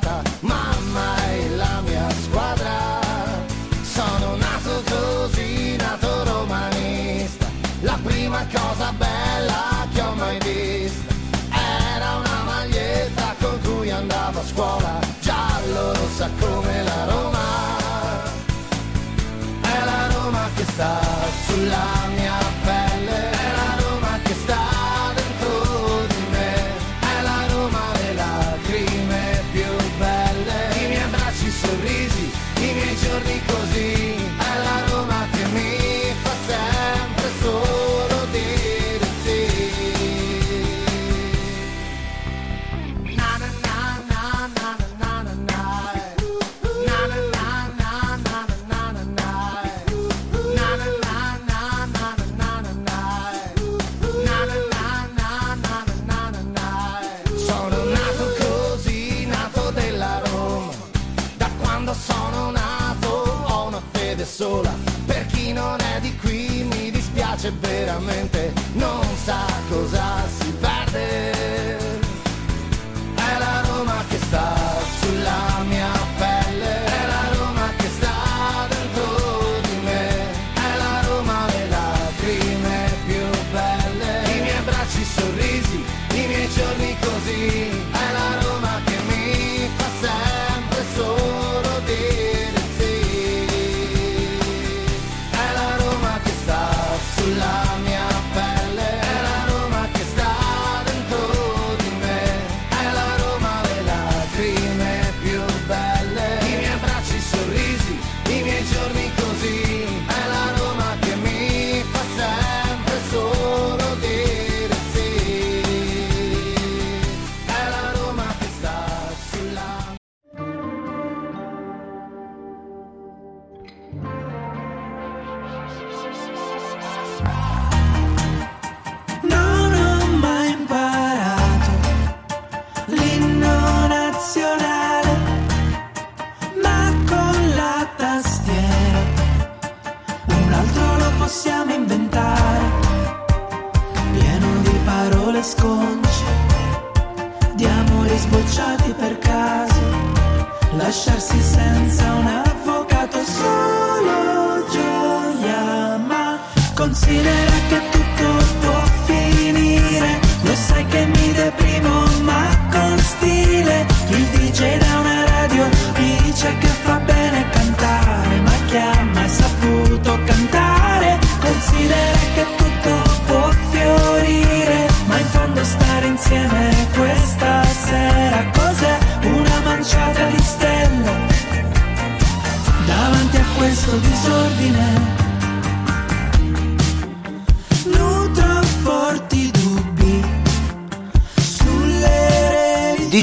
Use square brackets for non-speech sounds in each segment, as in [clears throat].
Chaka.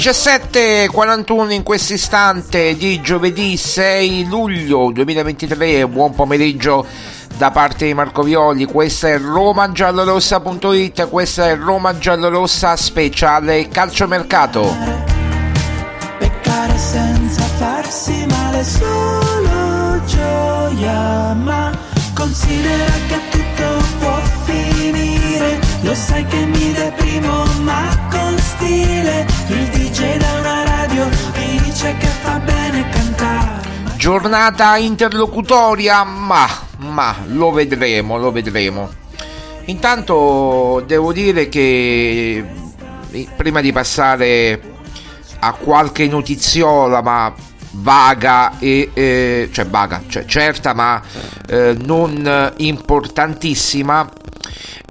17.41 in questo istante di giovedì 6 luglio 2023, buon pomeriggio da parte di Marco Violi, questa è romagiallorossa.it, questa è Roma Giallorossa speciale calciomercato. Peccare senza farsi male solo gioia, ma considera che tutto può finire, lo sai che mi deprimo ma con stile legge da una radio che dice che fa bene cantare. Giornata interlocutoria, ma, ma lo vedremo, lo vedremo. Intanto devo dire che eh, prima di passare a qualche notiziola, ma vaga e eh, cioè vaga, cioè certa ma eh, non importantissima.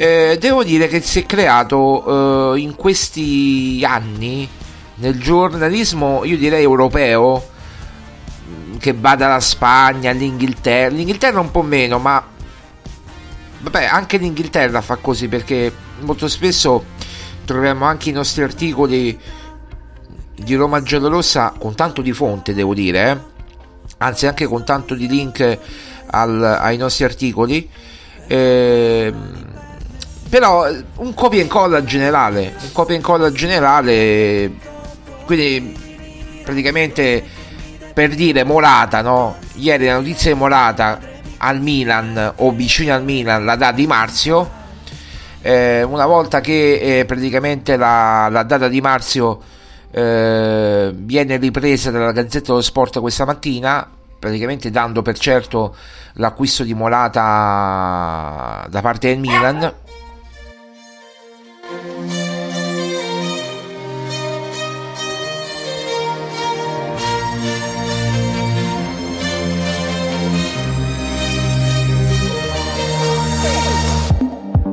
Eh, devo dire che si è creato eh, in questi anni nel giornalismo, io direi europeo, che va dalla Spagna all'Inghilterra, l'Inghilterra un po' meno, ma vabbè, anche l'Inghilterra fa così perché molto spesso troviamo anche i nostri articoli di Roma Giallorossa con tanto di fonte, devo dire, eh? anzi anche con tanto di link al, ai nostri articoli. Eh, però un copia e incolla generale, un copia e incolla generale, quindi praticamente per dire Morata, no? Ieri la notizia di Morata al Milan o vicino al Milan la dà Di Marzio. Eh, una volta che eh, praticamente la, la data di Marzio eh, viene ripresa dalla Gazzetta dello Sport questa mattina, praticamente dando per certo l'acquisto di Morata da parte del Milan.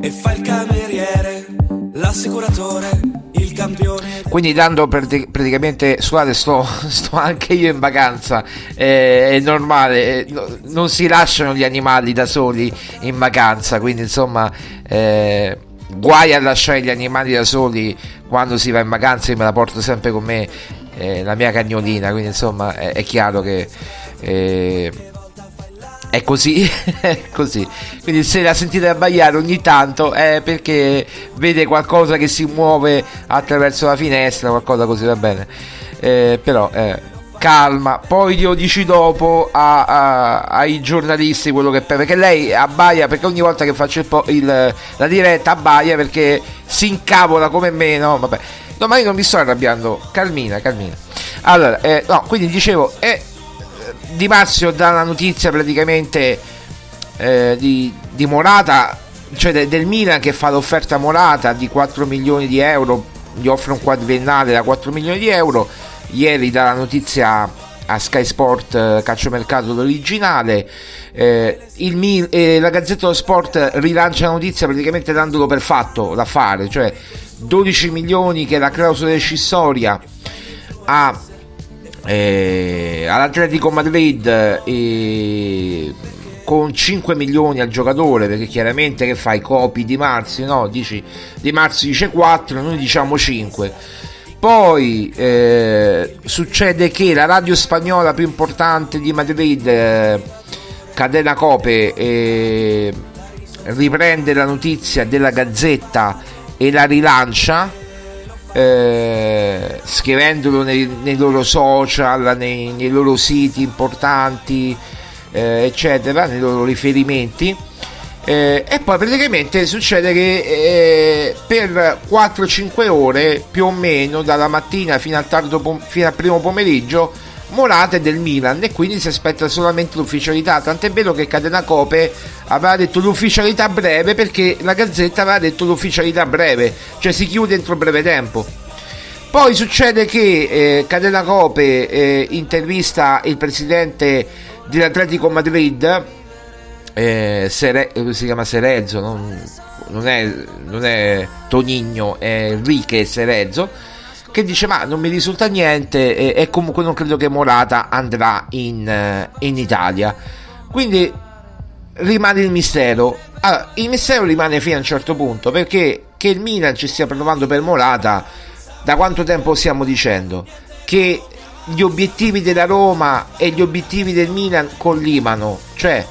E fa il cameriere, l'assicuratore, il campione. Quindi dando prati- praticamente, scusate, sto, [laughs] sto anche io in vacanza, eh, è normale, eh, no- non si lasciano gli animali da soli in vacanza, quindi insomma, eh, guai a lasciare gli animali da soli quando si va in vacanza, io me la porto sempre con me, eh, la mia cagnolina, quindi insomma è, è chiaro che... eh, è così, [laughs] è così. Quindi se la sentite abbaiare ogni tanto è perché vede qualcosa che si muove attraverso la finestra, qualcosa così va bene. Eh, però eh, calma, poi glielo dici dopo a- a- ai giornalisti quello che perché lei abbaia perché ogni volta che faccio il il- la diretta abbaia perché si incavola come me, no? Vabbè. No, ma io non mi sto arrabbiando, calmina, calmina. Allora, eh, no, quindi dicevo, è di Marzio dà la notizia praticamente eh, di, di Morata, cioè de- del Milan che fa l'offerta Morata di 4 milioni di euro, gli offre un quadriennale da 4 milioni di euro. Ieri dà la notizia a Sky Sport eh, Calciomercato l'originale. Eh, il eh, la Gazzetta dello Sport rilancia la notizia praticamente dandolo per fatto l'affare, cioè 12 milioni che la clausola rescissoria a eh, all'Atletico Madrid eh, con 5 milioni al giocatore perché chiaramente che fai copi di Marzio no? Dici di Marzio dice 4 noi diciamo 5 poi eh, succede che la radio spagnola più importante di Madrid eh, Cadena Cope eh, riprende la notizia della Gazzetta e la rilancia eh, scrivendolo nei, nei loro social, nei, nei loro siti importanti, eh, eccetera, nei loro riferimenti. Eh, e poi praticamente succede che eh, per 4-5 ore più o meno dalla mattina fino al, tardo pom- fino al primo pomeriggio Morata è del Milan e quindi si aspetta solamente l'ufficialità. Tant'è vero che Cadena Cope aveva detto l'ufficialità breve perché la Gazzetta aveva detto l'ufficialità breve cioè si chiude entro breve tempo. Poi succede che eh, Cadena Cope eh, intervista il presidente dell'Atletico Madrid eh, Sere- si chiama? Serezzo non, non, è, non è Tonigno è Enrique Serezzo che dice ma non mi risulta niente e, e comunque non credo che Morata andrà in, eh, in Italia. Quindi rimane il mistero. Allora, il mistero rimane fino a un certo punto perché che il Milan ci stia provando per Morata da quanto tempo stiamo dicendo? Che gli obiettivi della Roma e gli obiettivi del Milan collimano. Cioè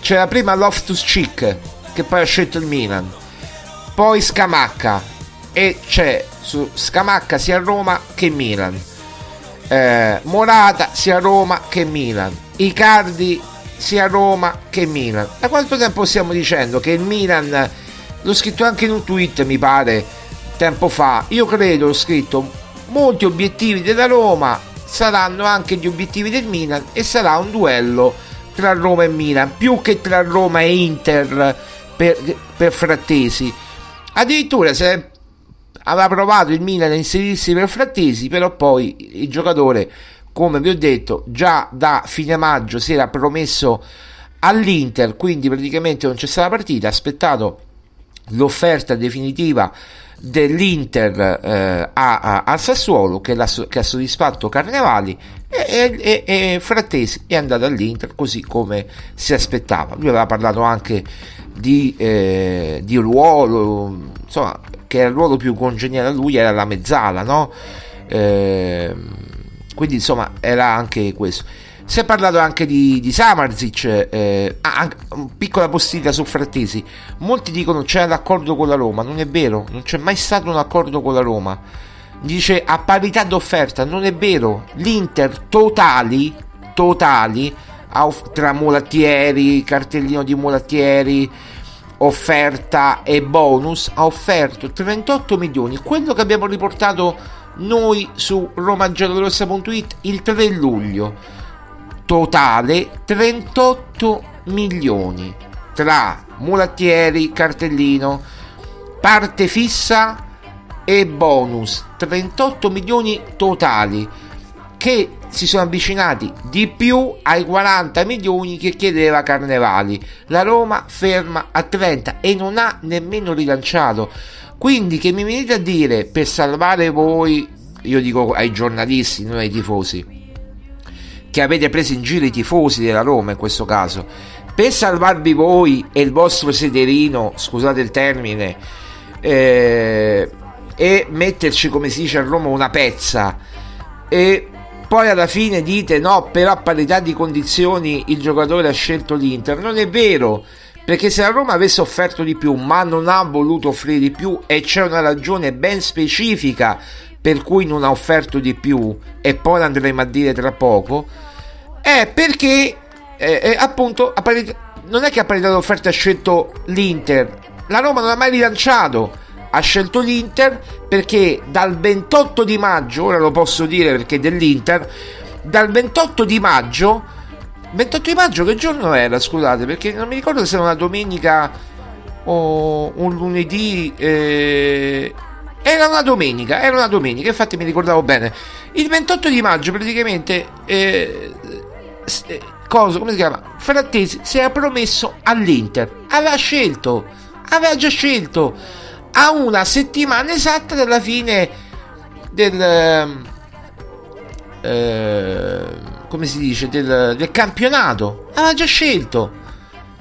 c'era prima Loftus Cheek che poi ha scelto il Milan poi Scamacca e c'è su Scamacca sia Roma che Milan. Eh, Morata sia Roma che Milan. Icardi sia Roma che Milan. Da quanto tempo stiamo dicendo che il Milan l'ho scritto anche in un tweet mi pare tempo fa. Io credo ho scritto molti obiettivi della Roma saranno anche gli obiettivi del Milan e sarà un duello tra Roma e Milan più che tra Roma e Inter per, per Frattesi. Addirittura se aveva provato il Milan a inserirsi per Frattesi, però poi il giocatore, come vi ho detto, già da fine maggio si era promesso all'Inter, quindi praticamente non c'è stata la partita, ha aspettato l'offerta definitiva dell'Inter eh, a, a, a, Sassuolo che, che, ha soddisfatto Carnevali e, e, e, Frattesi è andato all'Inter così come si aspettava. Lui aveva parlato anche di, eh, di ruolo, insomma, che era il ruolo più congeniale a lui era la mezzala, no? Eh, quindi insomma era anche questo. Si è parlato anche di, di Samarzic, eh, ah, piccola postilla su Frattesi. Molti dicono c'è l'accordo con la Roma, non è vero, non c'è mai stato un accordo con la Roma. Dice a parità d'offerta, non è vero. L'Inter totali, totali, tra mulattieri, cartellino di mulattieri, offerta e bonus, ha offerto 38 milioni, quello che abbiamo riportato noi su romagiallorossa.it il 3 luglio. Totale 38 milioni tra mulattieri, cartellino, parte fissa e bonus. 38 milioni totali che si sono avvicinati di più ai 40 milioni che chiedeva Carnevali. La Roma ferma a 30 e non ha nemmeno rilanciato. Quindi che mi venite a dire per salvare voi, io dico ai giornalisti, non ai tifosi, che avete preso in giro i tifosi della Roma in questo caso, per salvarvi voi e il vostro sederino, scusate il termine, eh, e metterci come si dice a Roma una pezza e poi alla fine dite no, però a parità di condizioni il giocatore ha scelto l'Inter. Non è vero, perché se la Roma avesse offerto di più, ma non ha voluto offrire di più e c'è una ragione ben specifica per cui non ha offerto di più e poi l'andremo a dire tra poco è perché eh, eh, appunto parità, non è che a parità d'offerta ha scelto l'Inter la Roma non ha mai rilanciato ha scelto l'Inter perché dal 28 di maggio ora lo posso dire perché dell'Inter dal 28 di maggio 28 di maggio che giorno era scusate perché non mi ricordo se era una domenica o un lunedì eh, era una domenica, era una domenica, infatti mi ricordavo bene. Il 28 di maggio praticamente eh, eh, cosa, come si chiama? Frattesi si era promesso all'Inter, aveva scelto, aveva già scelto a una settimana esatta dalla fine del ehm, eh, come si dice del, del campionato, aveva già scelto.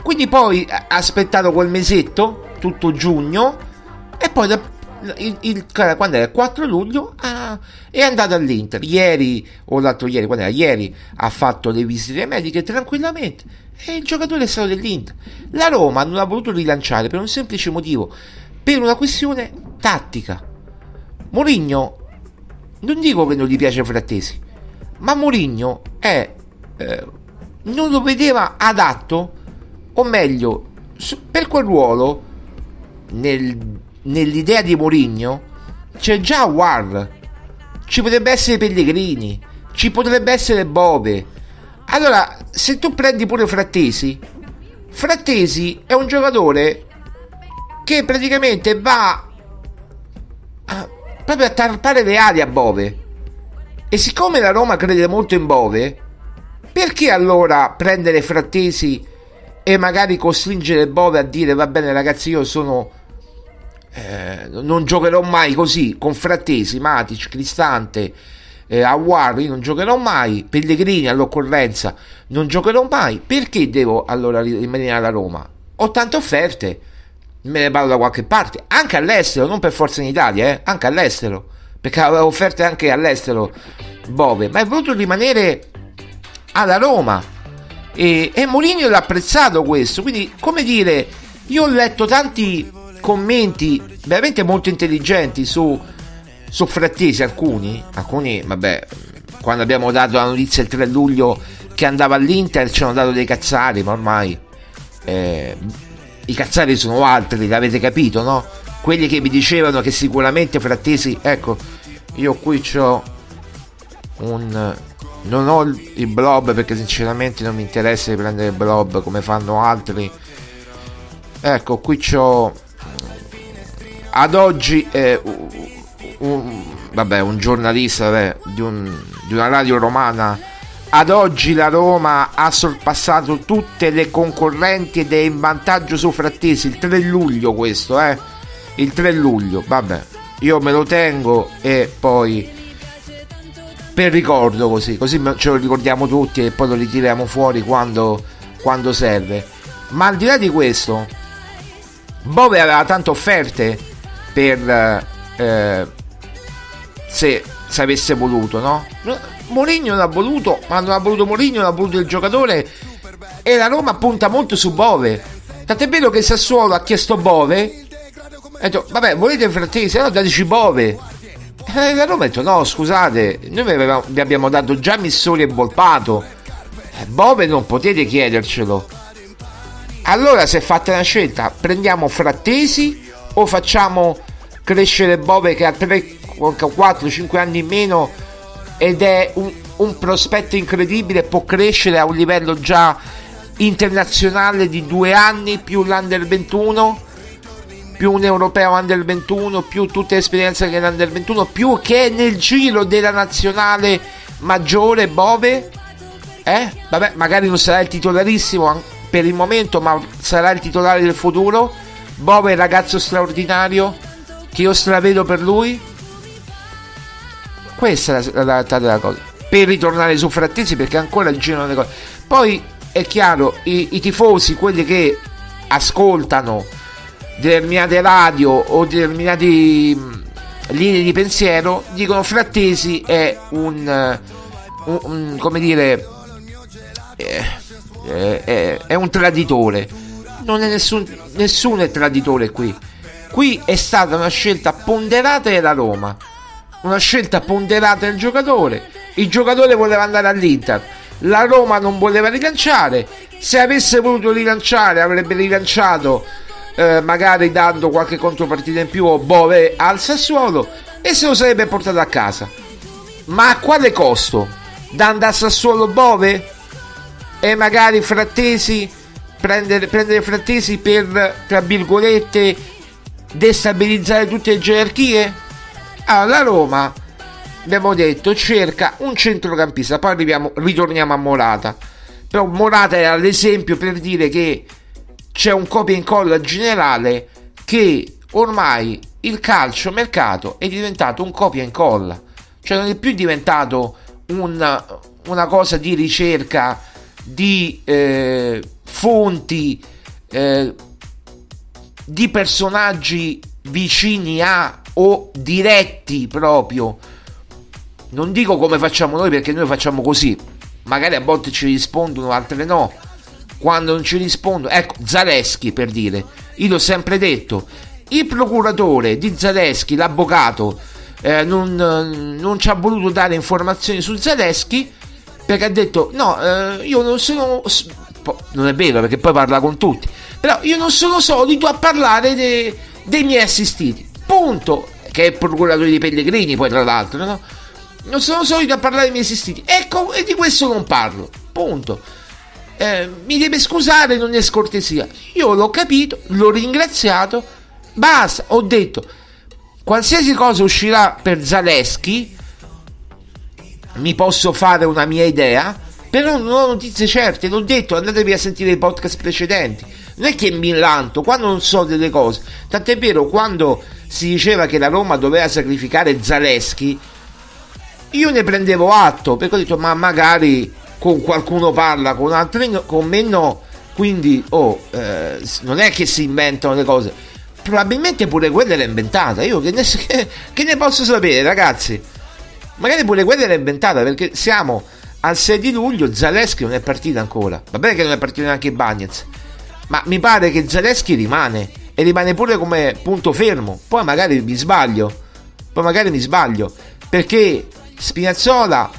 Quindi poi ha aspettato quel mesetto, tutto giugno, e poi da, il, il, quando era il 4 luglio ah, è andato all'Inter. Ieri o l'altro ieri quando era ieri ha fatto le visite mediche tranquillamente e il giocatore è stato dell'Inter. La Roma non ha voluto rilanciare per un semplice motivo per una questione tattica Mourinho non dico che non gli piace Frattesi ma Mourinho è eh, non lo vedeva adatto o meglio per quel ruolo nel nell'idea di Mourinho c'è già War, ci potrebbe essere Pellegrini, ci potrebbe essere Bove. Allora, se tu prendi pure Frattesi, Frattesi è un giocatore che praticamente va a, proprio a tarpare le ali a Bove. E siccome la Roma crede molto in Bove, perché allora prendere Frattesi e magari costringere Bove a dire va bene ragazzi io sono eh, non giocherò mai così con Frattesi, Matic, Cristante, eh, Aguar, io non giocherò mai, Pellegrini all'occorrenza, non giocherò mai, perché devo allora rimanere alla Roma? Ho tante offerte, me ne parlo da qualche parte, anche all'estero, non per forza in Italia, eh, anche all'estero, perché avevo offerte anche all'estero, Bove, ma è voluto rimanere alla Roma. E, e Mourinho l'ha apprezzato questo, quindi come dire, io ho letto tanti commenti veramente molto intelligenti su, su Frattesi, alcuni, alcuni, vabbè, quando abbiamo dato la notizia il 3 luglio che andava all'Inter ci hanno dato dei cazzari, ma ormai eh, i cazzari sono altri, l'avete capito, no? Quelli che mi dicevano che sicuramente Frattesi, ecco, io qui ho un... Non ho il blob perché sinceramente non mi interessa di prendere il blob come fanno altri ecco qui c'ho ad oggi eh, un, un- vabbè, un giornalista vabbè, di, un- di una radio romana ad oggi la Roma ha sorpassato tutte le concorrenti ed è in vantaggio su Frattesi. Il 3 luglio questo eh? Il 3 luglio vabbè. Io me lo tengo e poi per ricordo così così ce lo ricordiamo tutti e poi lo ritiriamo fuori quando, quando serve. Ma al di là di questo Bove aveva tante offerte per eh, se, se avesse voluto, no? Mourinho l'ha voluto, ma non ha voluto Mourinho, l'ha voluto il giocatore e la Roma punta molto su Bove. Tant'è vero che Sassuolo ha chiesto Bove. Ha detto, vabbè, volete Frattesi? Allora dateci Bove. E la Roma ha detto, no, scusate, noi vi, abbiamo dato già Missori e Volpato. Eh, Bove non potete chiedercelo. Allora si è fatta una scelta, prendiamo Frattesi o facciamo crescere Bove che ha 3, 4, 5 anni in meno ed è un, un prospetto incredibile, può crescere a un livello già internazionale di due anni più l'Under 21 più un europeo under 21 più tutte le esperienze che l'Under 21 più che nel giro della nazionale maggiore Bove eh? Vabbè, magari non sarà il titolarissimo per il momento, ma sarà il titolare del futuro. Bove è un ragazzo straordinario che io stravedo per lui. Questa è la, la realtà della cosa. Per ritornare su Frattesi, perché ancora girano le cose. Poi è chiaro, i, i tifosi, quelli che ascoltano determinate radio o determinate mh, linee di pensiero, dicono Frattesi è un, eh, un- un- come dire eh, eh, è, è un traditore. Non è nessun, nessuno è traditore qui. Qui è stata una scelta ponderata della Roma. Una scelta ponderata del giocatore. Il giocatore voleva andare all'Inter. La Roma non voleva rilanciare. Se avesse voluto rilanciare, avrebbe rilanciato eh, magari dando qualche contropartita in più o Bove al Sassuolo e se lo sarebbe portato a casa. Ma a quale costo? Da andare a Sassuolo Bove? e magari Frattesi prendere, prendere Frattesi per tra virgolette destabilizzare tutte le gerarchie allora la Roma abbiamo detto cerca un centrocampista poi arriviamo, ritorniamo a Morata. Però Morata era l'esempio per dire che c'è un copia e incolla generale che ormai il calcio mercato è diventato un copia e incolla. Cioè non è più diventato un- una cosa di ricerca di eh, fonti eh, di personaggi vicini a o diretti proprio. Non dico come facciamo noi perché noi facciamo così. Magari a volte ci rispondono altre no. Quando non ci rispondono ecco Zaleschi per dire. Io l'ho sempre detto. Il procuratore di Zaleschi l'avvocato eh, non, non ci ha voluto dare informazioni su Zaleschi perché ha detto no eh, io non sono non è vero perché poi parla con tutti. Però io non sono solito a parlare de- dei miei assistiti punto che è il procuratore di Pellegrini poi tra l'altro no? non sono solito a parlare dei miei assistiti ecco e di questo non parlo punto Eh, mi deve scusare non è scortesia io l'ho capito l'ho ringraziato basta ho detto qualsiasi cosa uscirà per Zaleschi mi posso fare una mia idea, però non ho notizie certe, l'ho detto, andatevi a sentire i podcast precedenti. Non è che mi lanto, quando non so delle cose. Tant'è vero, quando si diceva che la Roma doveva sacrificare Zaleschi, io ne prendevo atto, perché ho detto, ma magari con qualcuno parla, con altri no, con me no. Quindi, oh, eh, non è che si inventano le cose. Probabilmente pure quella era inventata. Io che ne, [laughs] che- che ne posso sapere, ragazzi? Magari pure quella era inventata perché siamo al 6 di luglio, Zaleschi non è partita ancora. Va bene che non è partito neanche Bagnez, ma mi pare che Zaleschi rimane e rimane pure come punto fermo. Poi magari mi sbaglio, poi magari mi sbaglio perché Spinazzola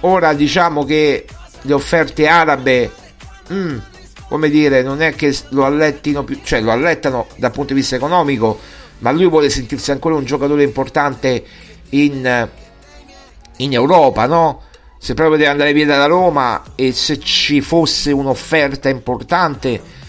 ora diciamo che le offerte arabe, mm, come dire, non è che lo allettino più, cioè lo allettano dal punto di vista economico, ma lui vuole sentirsi ancora un giocatore importante in in Europa, no? Se proprio deve andare via dalla Roma e se ci fosse un'offerta importante,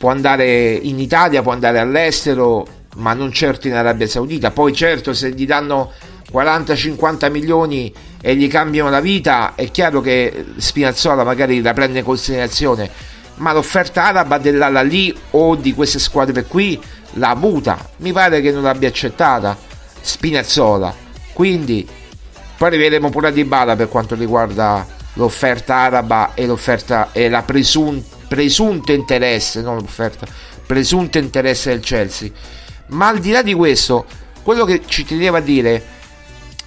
può andare in Italia, può andare all'estero, ma non certo in Arabia Saudita. Poi certo se gli danno 40-50 milioni e gli cambiano la vita, è chiaro che Spinazzola magari la prende in considerazione, ma l'offerta araba dell'Ala lì o di queste squadre qui l'ha avuta. Mi pare che non l'abbia accettata Spinazzola. Quindi poi arriveremo pure a Dybala per quanto riguarda l'offerta araba e l'offerta e la presun- presunto interesse, non l'offerta, presunto interesse del Chelsea. Ma al di là di questo, quello che ci teneva a dire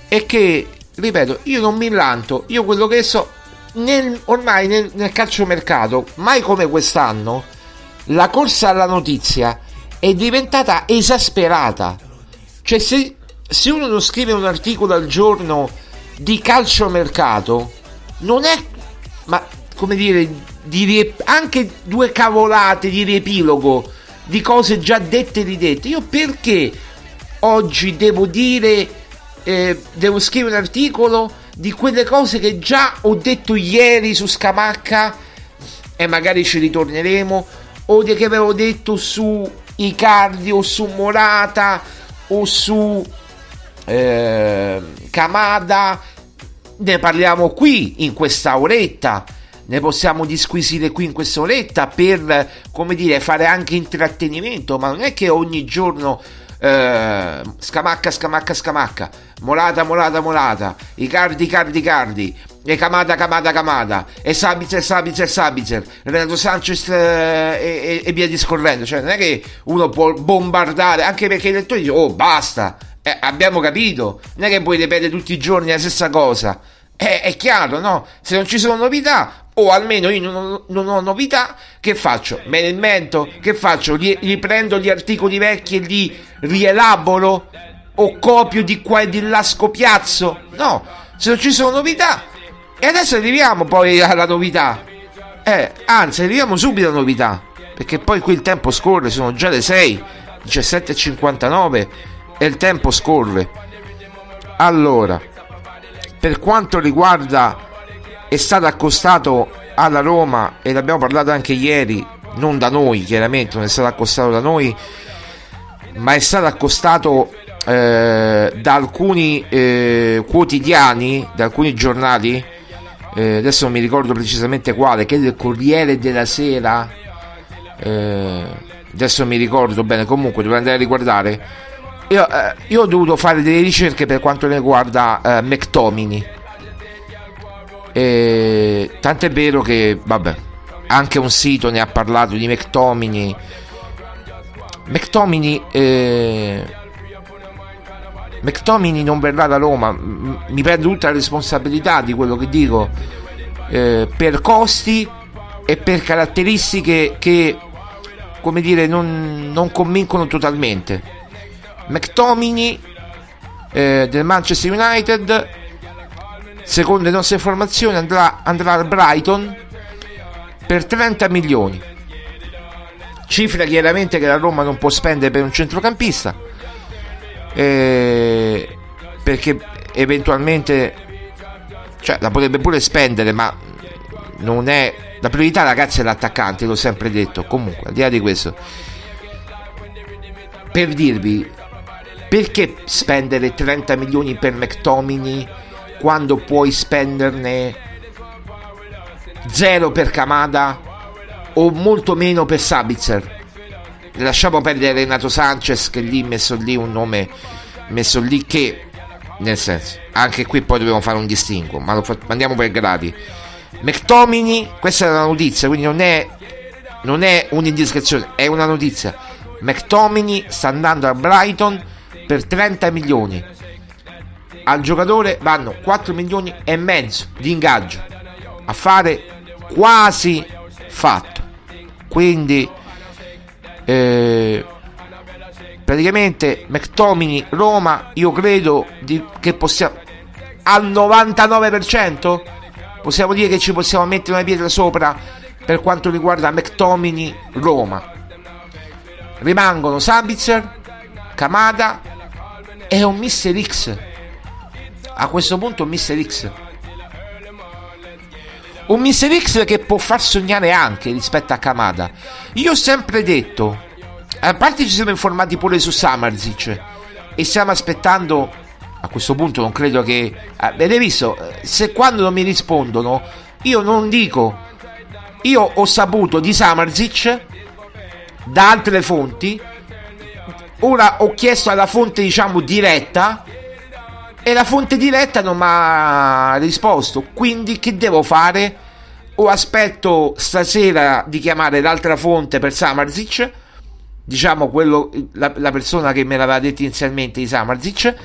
è che, ripeto, io non mi lanto, io quello che so, nel, ormai nel, nel calciomercato, mai come quest'anno, la corsa alla notizia è diventata esasperata. Cioè, se, se uno non scrive un articolo al giorno di calciomercato, non è, ma come dire, di rie- anche due cavolate di riepilogo di cose già dette e ridette. Io perché oggi devo dire, eh, devo scrivere un articolo di quelle cose che già ho detto ieri su Scamacca e magari ci ritorneremo, o di che avevo detto su Icardi o su Morata o su eh, Kamada. Ne parliamo qui in questa oretta ne possiamo disquisire qui in questa oretta per, come dire, fare anche intrattenimento, ma non è che ogni giorno eh, scamacca, scamacca, scamacca, molata, molata, molata, i cardi, cardi, cardi, e Camada, Camada, Camada, e Sabitzer, Sabitzer, Sabitzer, Renato Sanchez eh, e, e, e, via discorrendo. Cioè, non è che uno può bombardare, anche perché i lettori dicono, oh, basta, eh, abbiamo capito, non è che puoi ripetere tutti i giorni la stessa cosa. Eh, è chiaro, no? Se non ci sono novità, o almeno io non, non, ho novità, che faccio? Me ne invento? Che faccio? Li, li, prendo gli articoli vecchi e li rielaboro? O copio di qua e di là scopiazzo? No, se non ci sono novità. E adesso arriviamo poi alla novità. Eh, anzi, arriviamo subito alla novità. Perché poi qui il tempo scorre, sono già le 6, 17.59 e il tempo scorre. Allora, per quanto riguarda è stato accostato alla Roma e l'abbiamo parlato anche ieri, non da noi chiaramente, non è stato accostato da noi, ma è stato accostato eh, da alcuni eh, quotidiani, da alcuni giornali, eh, adesso non mi ricordo precisamente quale, che è il Corriere della Sera, eh, adesso non mi ricordo bene, comunque dovrei andare a riguardare. Io, eh, io, ho dovuto fare delle ricerche per quanto riguarda eh, McTomini e, tant'è vero che, vabbè, anche un sito ne ha parlato di McTomini. McTomini, eh, McTomini non verrà da Roma, mi prendo tutta la responsabilità di quello che dico eh, per costi e per caratteristiche che, come dire, non, non convincono totalmente. McTomini eh, del Manchester United secondo le nostre informazioni andrà, andrà al Brighton per 30 milioni. Cifra chiaramente che la Roma non può spendere per un centrocampista eh, perché eventualmente cioè la potrebbe pure spendere ma non è la priorità ragazzi è l'attaccante l'ho sempre detto. Comunque al di là di questo per dirvi perché spendere 30 milioni per McTomini quando puoi spenderne zero per Kamada o molto meno per Sabitzer. Lasciamo perdere Renato Sanchez che lì messo lì un nome messo lì che nel senso anche qui poi dobbiamo fare un distinguo ma lo andiamo per gradi. McTomini questa è una notizia quindi non è non è un'indiscrezione è una notizia. McTomini sta andando a Brighton per 30 milioni al giocatore vanno 4 milioni e mezzo di ingaggio. Affare quasi fatto. Quindi eh, praticamente McTomini Roma io credo di, che possiamo al 99% possiamo dire che ci possiamo mettere una pietra sopra per quanto riguarda McTomini Roma. Rimangono Sabitzer Kamada e un Mister X a questo punto Mister X un Mr. X che può far sognare anche rispetto a Kamada. Io ho sempre detto, a parte ci siamo informati pure su Samarzic e stiamo aspettando, a questo punto non credo che... Avete visto, se quando non mi rispondono, io non dico, io ho saputo di Samarzic da altre fonti, ora ho chiesto alla fonte diciamo diretta e la fonte diretta non mi ha risposto. Quindi che devo fare? O aspetto stasera di chiamare l'altra fonte per Samarzic, diciamo quello, la, la persona che me l'aveva detto inizialmente di Samarzic,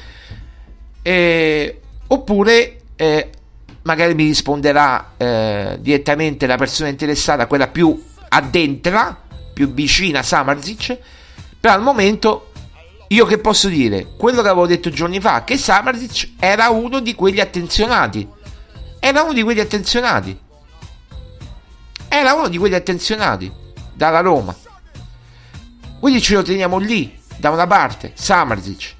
eh, oppure eh, magari mi risponderà eh, direttamente la persona interessata, quella più addentra, più vicina a Samarzic. Però al momento io che posso dire? Quello che avevo detto giorni fa, che Samarzic era uno di quelli attenzionati. Era uno di quelli attenzionati. Era uno di quelli attenzionati dalla Roma. Quindi ce lo teniamo lì, da una parte, Samarzic.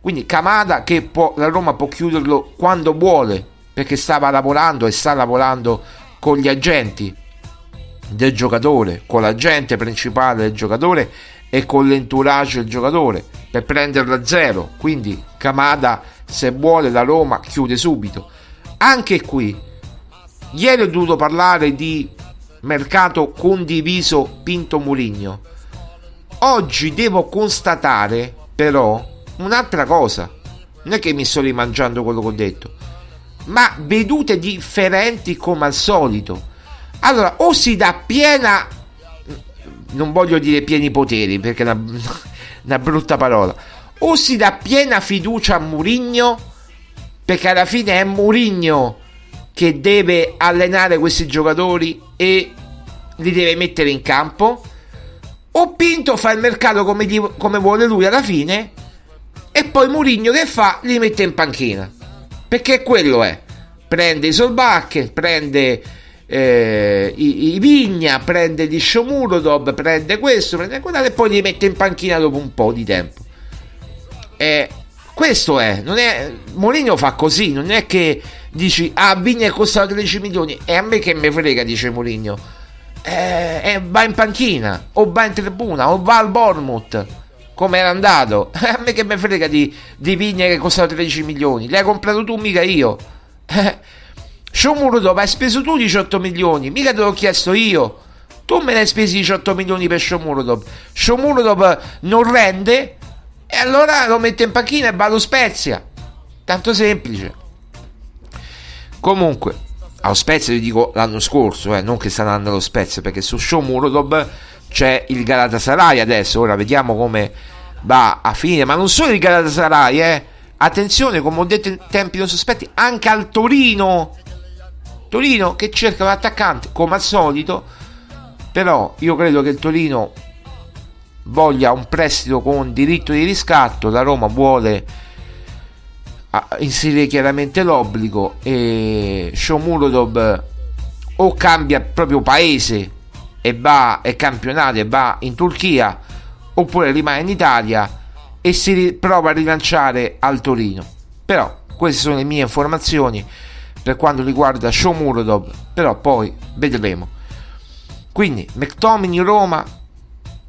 Quindi Kamada che può, la Roma può chiuderlo quando vuole, perché stava lavorando e sta lavorando con gli agenti del giocatore, con l'agente principale del giocatore e con l'entourage del giocatore per prenderlo a zero. Quindi Kamada, se vuole la Roma, chiude subito. Anche qui, ieri ho dovuto parlare di mercato condiviso Pinto Murigno. Oggi devo constatare però un'altra cosa. Non è che mi sto rimangiando quello che ho detto, ma vedute differenti come al solito. Allora, o si dà piena non voglio dire pieni poteri perché è una, [laughs] una brutta parola. O si dà piena fiducia a Murigno perché alla fine è Murigno che deve allenare questi giocatori e li deve mettere in campo. O Pinto fa il mercato come, come vuole lui alla fine e poi Murigno che fa? Li mette in panchina. Perché quello è. Prende i Solbacche, prende eh, i, i, Vigna, prende di Shomurodov, prende questo, prende quello e poi li mette in panchina dopo un po' di tempo. Eh, questo è, non è Mourinho fa così, non è che dici ah Vigna costa 13 milioni e a me che me frega, dice Mourinho. Eh, eh, va in panchina o va in tribuna o va al Bournemouth come era andato. [laughs] a me che me frega di, di Vigna che costa 13 milioni, l'hai comprato tu mica io. [laughs] Shomurodov hai speso tu 18 milioni, mica te l'ho chiesto io. Tu me ne hai spesi 18 milioni per Shomurodov. Shomurodov non rende e allora lo mette in panchina e va allo Spezia. Tanto semplice. Comunque, allo Spezia vi dico l'anno scorso, eh, non che sta andando allo Spezia, perché su Shomurodov c'è il Galatasaray adesso. Ora vediamo come va a finire. Ma non solo il Galatasaray, eh. Attenzione, come ho detto in tempi non sospetti, anche al Torino Torino che cerca un attaccante come al solito, però io credo che il Torino voglia un prestito con diritto di riscatto, la Roma vuole ah, inserire chiaramente l'obbligo e Shomurodov o cambia proprio paese e va è campionato e va in Turchia oppure rimane in Italia e si prova a rilanciare al Torino. Però queste sono le mie informazioni per quanto riguarda Shomurodov, però poi vedremo. Quindi McTominay Roma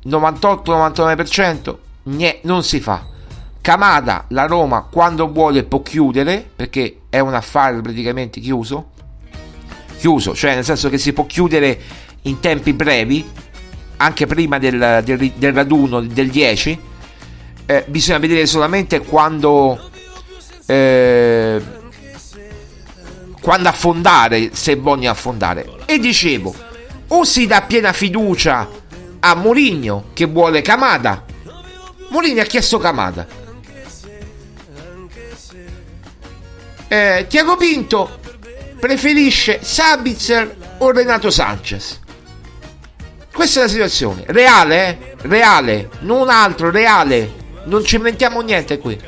98-99% nie, non si fa. Kamada la Roma quando vuole può chiudere perché è un affare praticamente chiuso. Chiuso, cioè nel senso che si può chiudere in tempi brevi, anche prima del, del, del raduno del 10. Eh, bisogna vedere solamente quando eh, quando affondare, se vogliono affondare. E dicevo, o si dà piena fiducia a Mourinho che vuole Kamada. Mourinho ha chiesto Kamada. Eh, Tiago Pinto preferisce Sabitzer o Renato Sanchez. Questa è la situazione. Reale, eh? Reale, non altro, reale. Non ci inventiamo niente qui.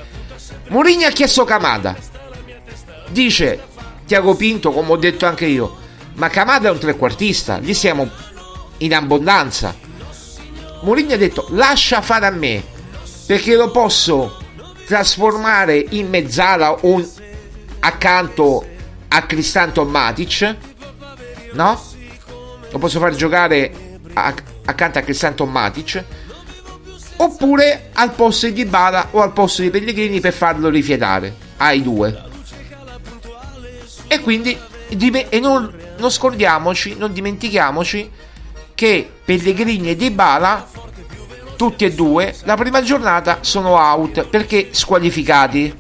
Mourinho ha chiesto Kamada. Dice Tiago Pinto, come ho detto anche io, ma Camada è un trequartista, gli siamo in abbondanza. Mourinho ha detto lascia fare a me, perché lo posso trasformare in mezzala o accanto a Cristanto Matic no? Lo posso far giocare a- accanto a Cristiano Matic oppure al posto di Dybala o al posto di Pellegrini per farlo rifiatare ai due. E quindi e non, non scordiamoci, non dimentichiamoci che Pellegrini e Dybala tutti e due la prima giornata sono out perché squalificati.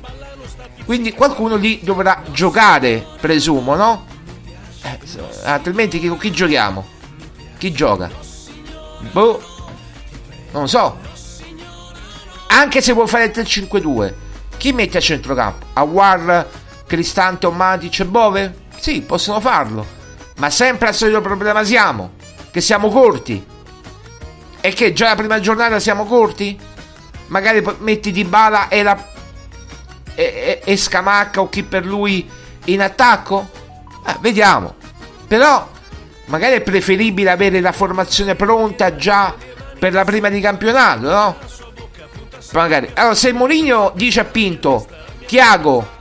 Quindi qualcuno lì dovrà giocare, presumo, no? Eh, altrimenti con chi giochiamo? Chi gioca? Boh, non so. Anche se vuoi fare il 3-5-2, chi mette a centrocampo? Awar, Cristante Matic e Bove? Sì, possono farlo. Ma sempre al solito problema siamo, che siamo corti. E che già la prima giornata siamo corti? Magari metti di bala e la e, e, e Scamacca o chi per lui in attacco? Eh, vediamo. Però magari è preferibile avere la formazione pronta già per la prima di campionato, no? Magari. Allora, se Mourinho dice a Pinto, Tiago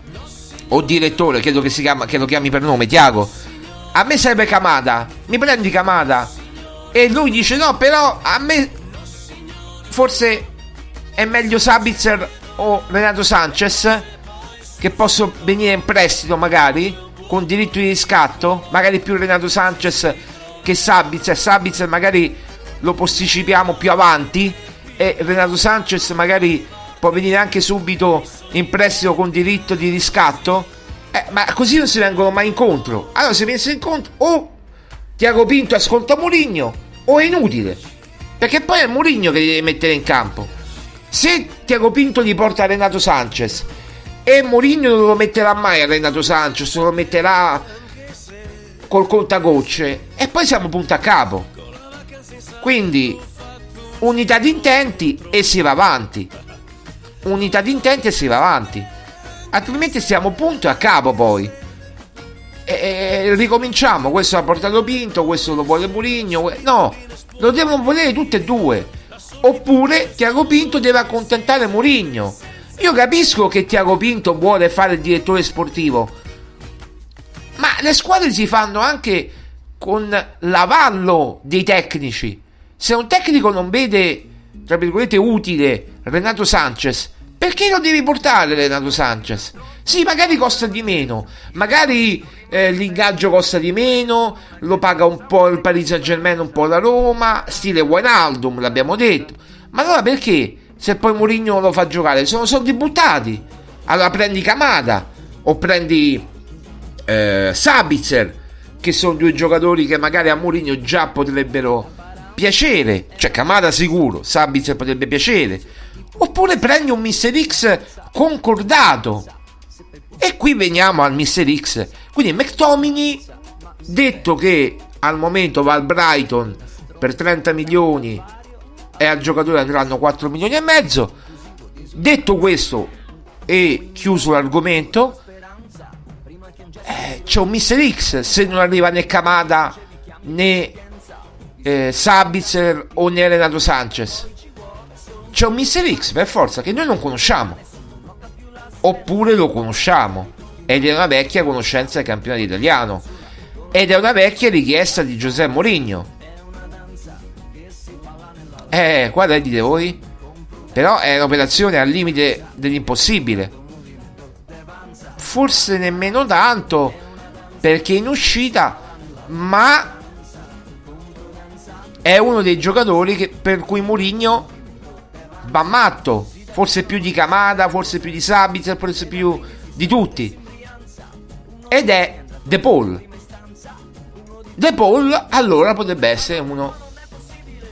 o direttore, credo che, chiama, che lo chiami per nome, Tiago, a me serve Camada, mi prendi Camada? E lui dice no, però a me forse è meglio Sabitzer o Renato Sanchez che posso venire in prestito magari con diritto di riscatto, magari più Renato Sanchez che Sabitzer, Sabitzer magari lo posticipiamo più avanti e Renato Sanchez magari può venire anche subito in prestito con diritto di riscatto. Eh, ma così non si vengono mai incontro. Allora si pensa incontro o Tiago Pinto ascolta Mourinho o è inutile. Perché poi è Mourinho che li deve mettere in campo. Se Tiago Pinto gli porta Renato Sanchez e Mourinho non lo metterà mai a Renato Sanchez, lo metterà col contagocce e poi siamo punto a capo. Quindi unità di intenti e si va avanti. Unità di intenti e si va avanti. Altrimenti stiamo punto a capo poi. E, e ricominciamo. Questo ha portato Pinto, questo lo vuole Mourinho. No, lo devono volere tutte e due. Oppure Tiago Pinto deve accontentare Mourinho. Io capisco che Tiago Pinto vuole fare il direttore sportivo. Ma le squadre si fanno anche con l'avallo dei tecnici. Se un tecnico non vede, tra virgolette, utile Renato Sanchez, perché lo devi portare Renato Sanchez? Sì, magari costa di meno, magari eh, l'ingaggio costa di meno, lo paga un po' il Paris Saint Germain, un po' la Roma, stile Wijnaldum, l'abbiamo detto. Ma allora perché se poi Mourinho lo fa giocare? Sono soldi buttati. Allora prendi Kamada o prendi eh, Sabitzer, che sono due giocatori che magari a Mourinho già potrebbero piacere. Cioè Kamada sicuro, Sabitzer potrebbe piacere. Oppure prendi un Mister X concordato. E qui veniamo al Mister X. Quindi McTominay, detto che al momento va al Brighton per 30 milioni e al giocatore andranno 4 milioni e mezzo. Detto questo e chiuso l'argomento, eh, c'è un Mister X se non arriva né Kamada né eh, Sabitzer o né Renato Sanchez. C'è un Mister X per forza che noi non conosciamo. Oppure lo conosciamo. Ed è una vecchia conoscenza del campionato italiano. Ed è una vecchia richiesta di Giuseppe Mourinho. Eh, è dite voi? Però è un'operazione al limite dell'impossibile. Forse nemmeno tanto perché in uscita, ma è uno dei giocatori che, per cui Mourinho va matto. Forse più di Kamada, forse più di Sabitzer, forse più di tutti. Ed è De Paul. De Paul allora potrebbe essere uno.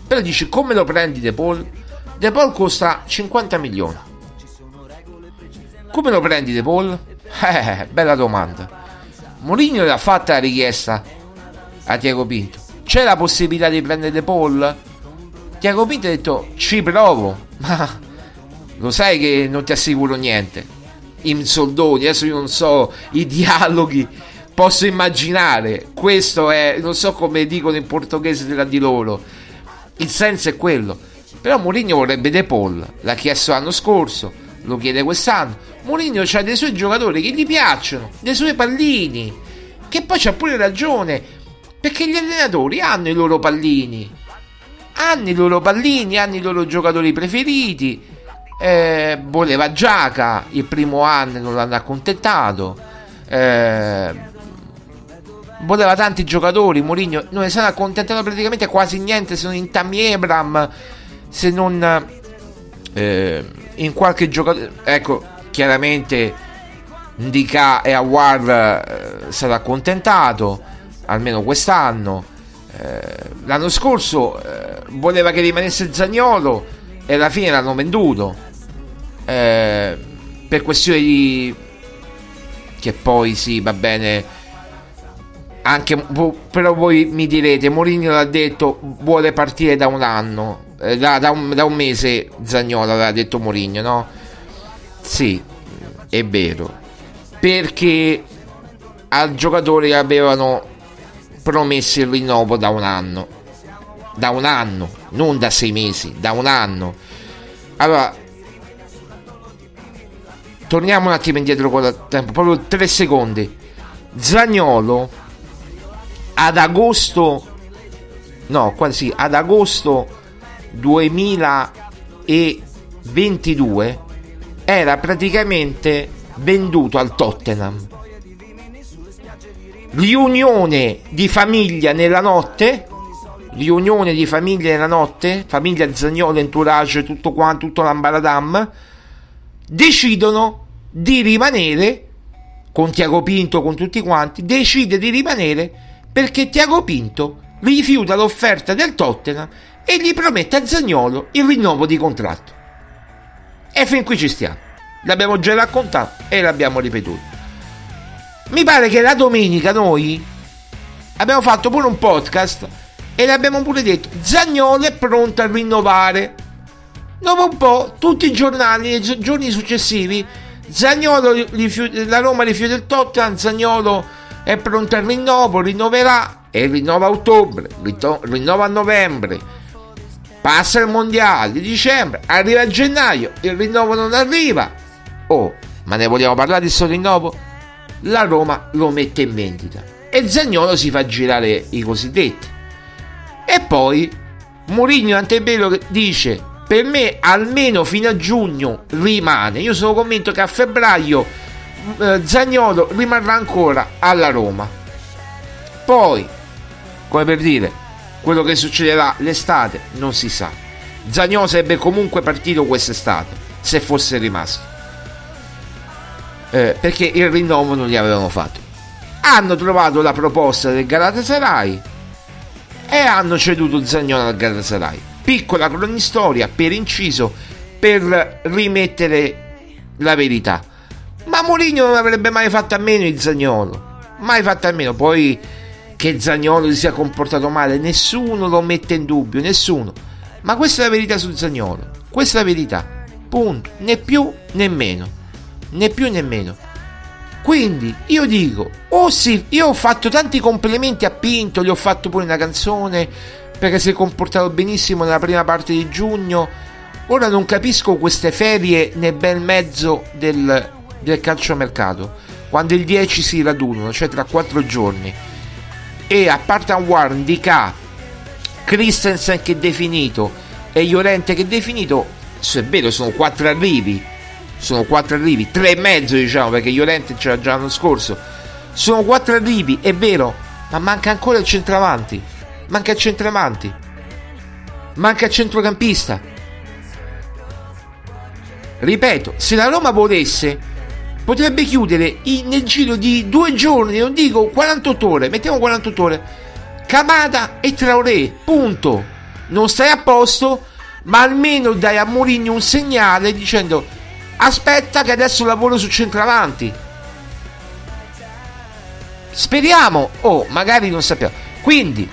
Però dici come lo prendi De Paul? De Paul costa 50 milioni. Come lo prendi De Paul? [laughs] Eh, bella domanda. Mourinho l'ha fatta la richiesta a Tiago Pinto. C'è la possibilità di prendere De Paul? Tiago Pinto ha detto ci provo, ma lo sai che non ti assicuro niente. In soldoni, adesso io non so i dialoghi, posso immaginare. Questo è, non so come dicono in portoghese tra di loro. Il senso è quello. Però Mourinho vorrebbe De Paul, l'ha chiesto l'anno scorso, lo chiede quest'anno. Mourinho ha dei suoi giocatori che gli piacciono, dei suoi pallini, che poi c'ha pure ragione. Perché gli allenatori hanno i loro pallini, hanno i loro pallini, hanno i loro giocatori preferiti. Eh, voleva Giaca il primo anno, non l'hanno accontentato. Eh, voleva tanti giocatori. Mourinho non ne sono accontentato praticamente quasi niente se non in Tammy Abram, se non eh, in qualche giocatore. Ecco, chiaramente Ndika e Awar eh, sarà accontentato almeno quest'anno. Eh, l'anno scorso eh, voleva che rimanesse Zagnolo e alla fine l'hanno venduto. Eh, per questione di che poi sì va bene. Anche però voi mi direte Mourinho l'ha detto vuole partire da un anno eh, da, da, un, da, un, mese Zagnolo l'ha detto Mourinho no? sì è vero. Perché al giocatore avevano promesso il rinnovo da un anno. Da un anno non da sei mesi da un anno. Allora torniamo un attimo indietro con il tempo proprio tre secondi. Zagnolo ad agosto no quasi ad agosto 2022 era praticamente venduto al Tottenham riunione di famiglia nella notte riunione di famiglia nella notte famiglia Zagnolo, entourage tutto quanto, tutto l'ambaradam decidono di rimanere con Tiago Pinto, con tutti quanti decide di rimanere perché Tiago Pinto rifiuta l'offerta del Tottenham e gli promette a Zagnolo il rinnovo di contratto. E fin qui ci stiamo. L'abbiamo già raccontato e l'abbiamo ripetuto mi pare che la domenica noi abbiamo fatto pure un podcast e l'abbiamo pure detto Zagnolo è pronto a rinnovare dopo un po' tutti i giornali nei giorni successivi Zagnolo la Roma rifiuta il Tottenham Zagnolo è pronto al rinnovo rinnoverà e rinnova a ottobre rinnova a novembre passa il mondiale di dicembre arriva a gennaio il rinnovo non arriva oh ma ne vogliamo parlare di questo rinnovo? La Roma lo mette in vendita e Zagnolo si fa girare i cosiddetti. E poi Mourinho Antebello dice per me almeno fino a giugno rimane. Io sono convinto che a febbraio eh, Zagnolo rimarrà ancora alla Roma. Poi, come per dire, quello che succederà l'estate non si sa. Zagnolo sarebbe comunque partito quest'estate se fosse rimasto eh, perché il rinnovo non gli avevano fatto. Hanno trovato la proposta del Galatasaray e hanno ceduto Zagnolo al Galatasaray. Piccola cronistoria per inciso per rimettere la verità. Ma Mourinho non avrebbe mai fatto a meno il Zagnolo. Mai fatto a meno. Poi che Zagnolo si sia comportato male, nessuno lo mette in dubbio, nessuno. Ma questa è la verità su Zagnolo. Questa è la verità. Punto. Né più né meno né più né meno. Quindi io dico, oh sì, io ho fatto tanti complimenti a Pinto, gli ho fatto pure una canzone perché si è comportato benissimo nella prima parte di giugno. Ora non capisco queste ferie nel bel mezzo del, del calciomercato, quando il 10 si radunano, cioè tra 4 giorni. E a parte Warren, K, Christensen che è definito e Llorente che è definito, se è vero sono 4 arrivi, sono quattro arrivi, tre e mezzo diciamo perché Llorente c'era già l'anno scorso, sono quattro arrivi, è vero, ma manca ancora il centravanti, manca il centravanti, manca il centrocampista. Ripeto, se la Roma volesse, potrebbe chiudere in, nel giro di due giorni, non dico 48 ore, mettiamo 48 ore, Camada e Traoré, punto. Non stai a posto, ma almeno dai a Mourinho un segnale dicendo Aspetta che adesso lavoro su centravanti. Speriamo, o oh, magari non sappiamo. Quindi,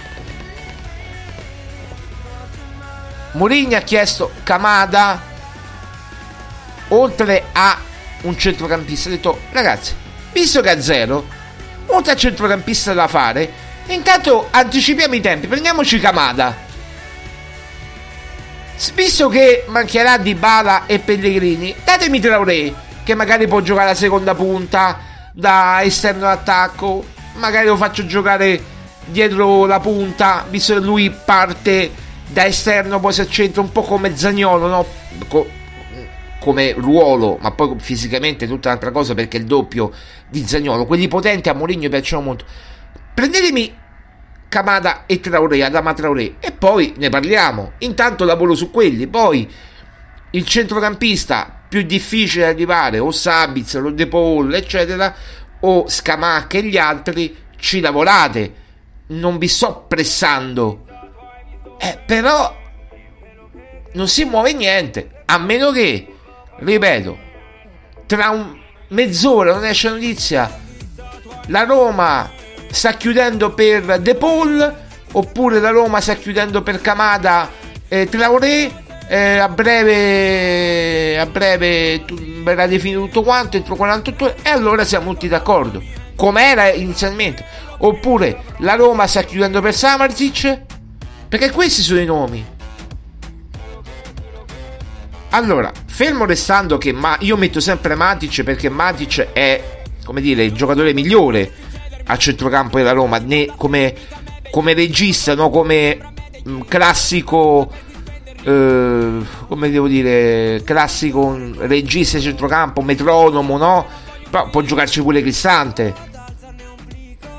Mourinho ha chiesto Kamada, oltre a un centrocampista, ha detto ragazzi, visto che ha zero, oltre a centrocampista da fare, intanto anticipiamo i tempi, prendiamoci Kamada Visto che mancherà di Bala e Pellegrini, datemi Traoré, che magari può giocare la seconda punta da esterno d'attacco. Magari lo faccio giocare dietro la punta, visto che lui parte da esterno, poi si accentra un po' come Zagnolo, no? Co- come ruolo, ma poi fisicamente è tutta un'altra cosa perché il doppio di Zagnolo. Quelli potenti a Mourinho piacciono molto. Prendetemi Kamada e Traoré, Adama Traoré, e poi ne parliamo. Intanto lavoro su quelli, poi il centrocampista più difficile da arrivare, o Sabitz, o De Paul, eccetera, o Scamacca e gli altri, ci lavorate. Non vi sto pressando. Eh, però non si muove niente, a meno che, ripeto, tra un mezz'ora non esce notizia, la Roma sta chiudendo per De Paul, oppure la Roma sta chiudendo per Camada e Traoré, eh, a breve a breve verrà definito tutto quanto entro 48 ore e allora siamo tutti d'accordo come era inizialmente. Oppure la Roma sta chiudendo per Samarzic perché questi sono i nomi. Allora fermo restando che ma io metto sempre Matic perché Matic è come dire il giocatore migliore a centrocampo della Roma né come, come regista no come mm, classico eh, come devo dire, classico regista centrocampo, metronomo, no? Però può giocarci pure Cristante.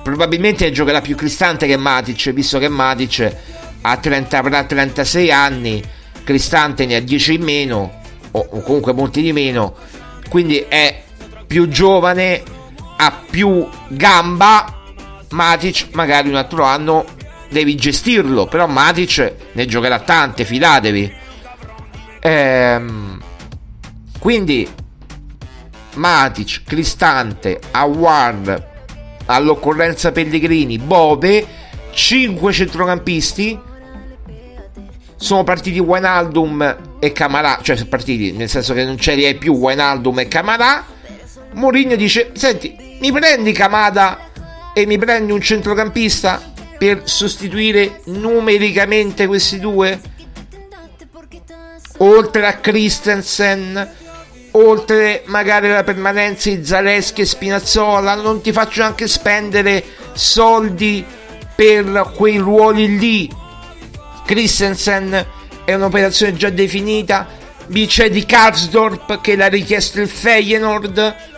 Probabilmente giocherà più Cristante che Matic, visto che Matic ha 30, avrà 36 anni, Cristante ne ha 10 in meno, o comunque molti di meno, quindi è più giovane, ha più gamba. Matic magari un altro anno devi gestirlo, però Matic ne giocherà tante, fidatevi. Ehm, quindi Matic, Cristante, Award, all'occorrenza Pellegrini, Bove, 5 centrocampisti. Sono partiti Wijnaldum e Camarà, cioè sono partiti nel senso che non c'è più Wijnaldum e Camarà. Mourinho dice: Senti, mi prendi Camada e mi prendi un centrocampista per sostituire numericamente questi due? Oltre a Christensen, oltre magari la permanenza di Zaleschi e Spinazzola, non ti faccio anche spendere soldi per quei ruoli lì. Christensen è un'operazione già definita. Vi c'è di Karsdorp che l'ha richiesto il Feyenoord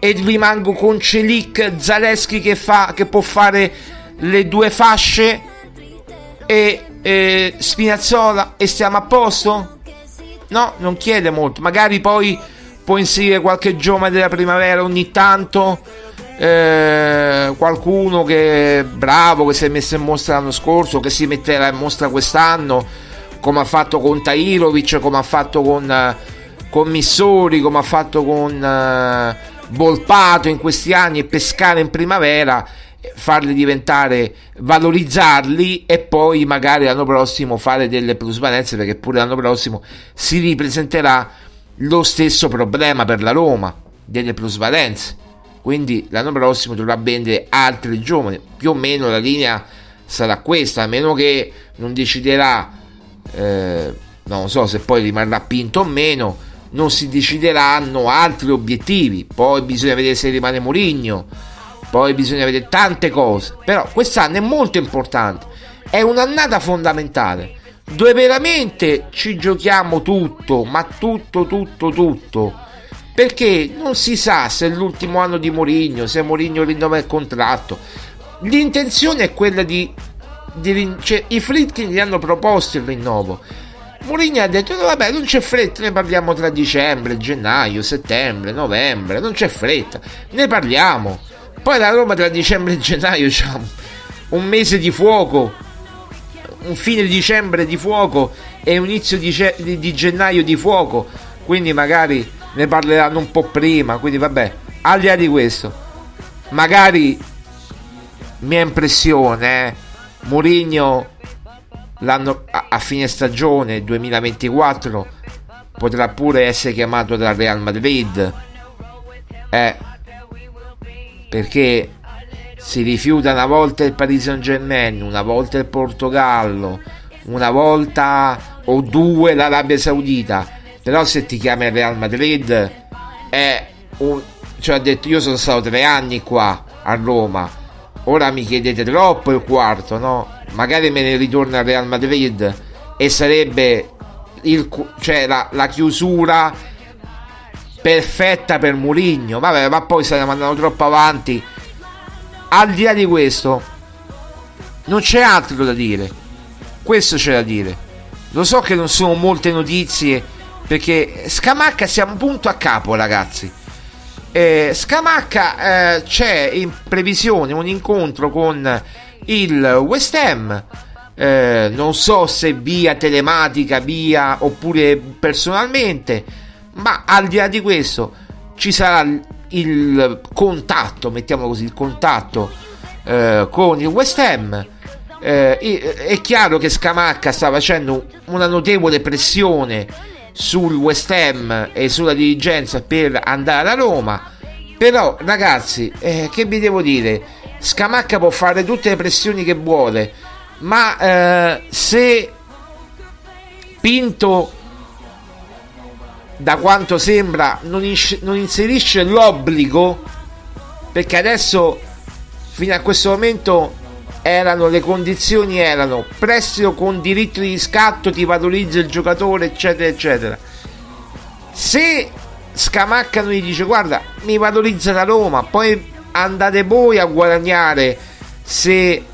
e rimango con Celic Zaleschi che, fa, che può fare le due fasce e eh, Spinazzola e stiamo a posto? No, non chiede molto. Magari poi può inserire qualche giovane della primavera ogni tanto. eh, qualcuno che è bravo, che si è messo in mostra l'anno scorso, che si metterà in mostra quest'anno, come ha fatto con Tairovic, come ha fatto con, eh, con Missori, come ha fatto con eh, Volpato in questi anni e pescare in primavera farli diventare, valorizzarli e poi magari l'anno prossimo fare delle plusvalenze perché pure l'anno prossimo si ripresenterà lo stesso problema per la Roma delle plusvalenze. Quindi l'anno prossimo dovrà vendere altri giovani. Più o meno la linea sarà questa, a meno che non deciderà, eh, non so se poi rimarrà Pinto o meno, non si decideranno altri obiettivi. Poi bisogna vedere se rimane Mourinho poi bisogna vedere tante cose. Però quest'anno è molto importante. È un'annata fondamentale. Dove veramente ci giochiamo tutto, ma tutto, tutto, tutto. Perché non si sa se è l'ultimo anno di Mourinho, se Mourinho rinnova il contratto. L'intenzione è quella di. di cioè, I Fritkin gli hanno proposto il rinnovo. Mourinho ha detto: vabbè, non c'è fretta, ne parliamo tra dicembre, gennaio, settembre, novembre, non c'è fretta, ne parliamo. Poi la Roma tra dicembre e gennaio c'ha un mese di fuoco, un fine dicembre di fuoco e un inizio di, ce- di gennaio di fuoco. Quindi magari ne parleranno un po' prima. Quindi vabbè, al di là di questo, magari mia impressione, eh, Mourinho l'anno, a, fine stagione 2024 potrà pure essere chiamato dal Real Madrid. Eh, perché si rifiuta una volta il Paris Saint Germain, una volta il Portogallo, una volta o due l'Arabia Saudita, però se ti chiama il Real Madrid è un... cioè ha detto io sono stato tre anni qua a Roma, ora mi chiedete troppo il quarto, no? Magari me ne ritorna al Real Madrid e sarebbe il, cioè la, la chiusura perfetta per Mourinho. Vabbè, ma poi stiamo andando troppo avanti. Al di là di questo, non c'è altro da dire. Questo c'è da dire. Lo so che non sono molte notizie perché Scamacca siamo punto a capo, ragazzi. Eh, Scamacca eh, c'è in previsione un incontro con il West Ham. Eh, non so se via telematica, via oppure personalmente, ma al di là di questo ci sarà il contatto, mettiamolo così, il contatto eh, con il West Ham. Eh, è chiaro che Scamacca sta facendo una notevole pressione sul West Ham e sulla dirigenza per andare a Roma. Però, ragazzi, eh, che vi devo dire? Scamacca può fare tutte le pressioni che vuole, ma eh, se Pinto, da quanto sembra, non, ins- non inserisce l'obbligo, perché adesso, fino a questo momento, erano le condizioni erano prestito con diritto di scatto ti valorizza il giocatore eccetera eccetera. Se Scamacca non gli dice guarda mi valorizza la Roma poi andate voi a guadagnare se